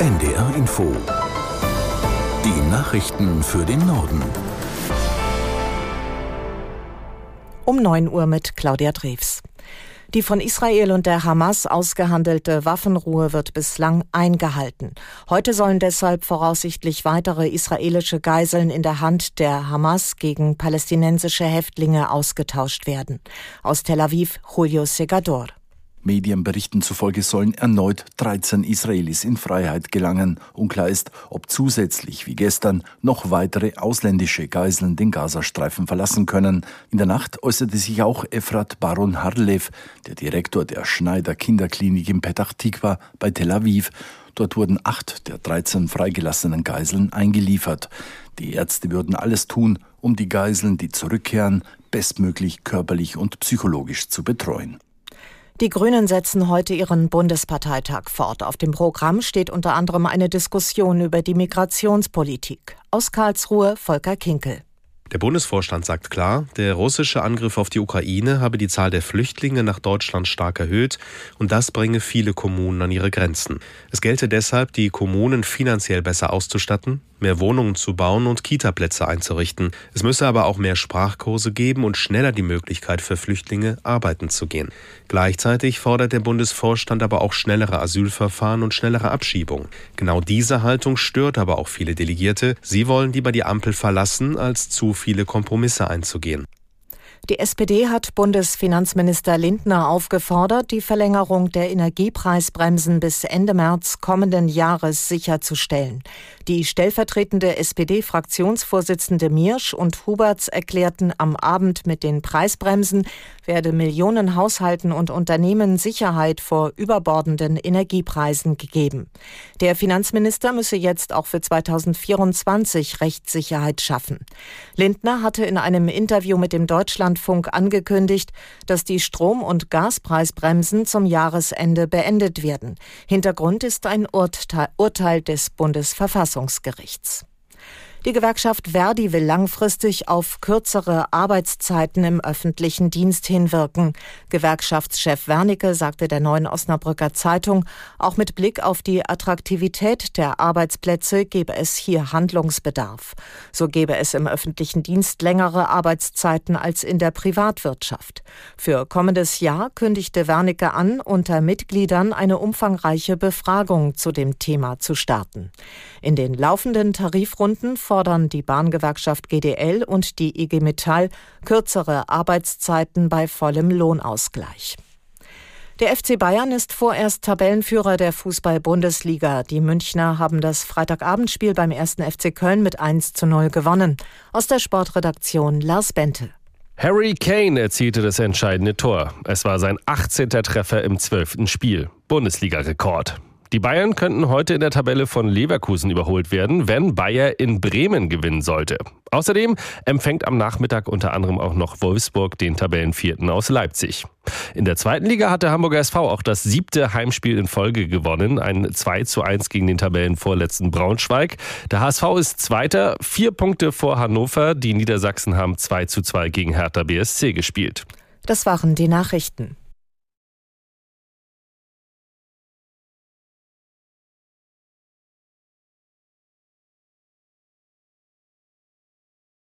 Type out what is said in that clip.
NDR Info. Die Nachrichten für den Norden. Um 9 Uhr mit Claudia Drews. Die von Israel und der Hamas ausgehandelte Waffenruhe wird bislang eingehalten. Heute sollen deshalb voraussichtlich weitere israelische Geiseln in der Hand der Hamas gegen palästinensische Häftlinge ausgetauscht werden. Aus Tel Aviv, Julio Segador. Medienberichten zufolge sollen erneut 13 Israelis in Freiheit gelangen. Unklar ist, ob zusätzlich wie gestern noch weitere ausländische Geiseln den Gazastreifen verlassen können. In der Nacht äußerte sich auch Efrat Baron Harlev, der Direktor der Schneider Kinderklinik in Petach Tikva bei Tel Aviv. Dort wurden acht der 13 freigelassenen Geiseln eingeliefert. Die Ärzte würden alles tun, um die Geiseln, die zurückkehren, bestmöglich körperlich und psychologisch zu betreuen. Die Grünen setzen heute ihren Bundesparteitag fort. Auf dem Programm steht unter anderem eine Diskussion über die Migrationspolitik. Aus Karlsruhe Volker Kinkel. Der Bundesvorstand sagt klar, der russische Angriff auf die Ukraine habe die Zahl der Flüchtlinge nach Deutschland stark erhöht und das bringe viele Kommunen an ihre Grenzen. Es gelte deshalb, die Kommunen finanziell besser auszustatten, mehr Wohnungen zu bauen und Kitaplätze einzurichten. Es müsse aber auch mehr Sprachkurse geben und schneller die Möglichkeit für Flüchtlinge arbeiten zu gehen. Gleichzeitig fordert der Bundesvorstand aber auch schnellere Asylverfahren und schnellere Abschiebung. Genau diese Haltung stört aber auch viele Delegierte. Sie wollen lieber die Ampel verlassen, als zu viele Kompromisse einzugehen. Die SPD hat Bundesfinanzminister Lindner aufgefordert, die Verlängerung der Energiepreisbremsen bis Ende März kommenden Jahres sicherzustellen. Die stellvertretende SPD-Fraktionsvorsitzende Mirsch und Huberts erklärten am Abend mit den Preisbremsen werde Millionen Haushalten und Unternehmen Sicherheit vor überbordenden Energiepreisen gegeben. Der Finanzminister müsse jetzt auch für 2024 Rechtssicherheit schaffen. Lindner hatte in einem Interview mit dem Deutschlandfunk angekündigt, dass die Strom- und Gaspreisbremsen zum Jahresende beendet werden. Hintergrund ist ein Urteil des Bundesverfassungsgerichts. Die Gewerkschaft Verdi will langfristig auf kürzere Arbeitszeiten im öffentlichen Dienst hinwirken. Gewerkschaftschef Wernicke sagte der neuen Osnabrücker Zeitung, auch mit Blick auf die Attraktivität der Arbeitsplätze gebe es hier Handlungsbedarf. So gebe es im öffentlichen Dienst längere Arbeitszeiten als in der Privatwirtschaft. Für kommendes Jahr kündigte Wernicke an, unter Mitgliedern eine umfangreiche Befragung zu dem Thema zu starten. In den laufenden Tarifrunden fordern die Bahngewerkschaft GDL und die IG Metall kürzere Arbeitszeiten bei vollem Lohnausgleich. Der FC Bayern ist vorerst Tabellenführer der Fußball-Bundesliga. Die Münchner haben das Freitagabendspiel beim ersten FC Köln mit 1 zu 0 gewonnen. Aus der Sportredaktion Lars Bente. Harry Kane erzielte das entscheidende Tor. Es war sein 18. Treffer im 12. Spiel. Bundesliga-Rekord. Die Bayern könnten heute in der Tabelle von Leverkusen überholt werden, wenn Bayer in Bremen gewinnen sollte. Außerdem empfängt am Nachmittag unter anderem auch noch Wolfsburg den Tabellenvierten aus Leipzig. In der zweiten Liga hat der Hamburger SV auch das siebte Heimspiel in Folge gewonnen, ein 2 zu 1 gegen den Tabellenvorletzten Braunschweig. Der HSV ist Zweiter, vier Punkte vor Hannover. Die Niedersachsen haben 2 zu 2 gegen Hertha BSC gespielt. Das waren die Nachrichten.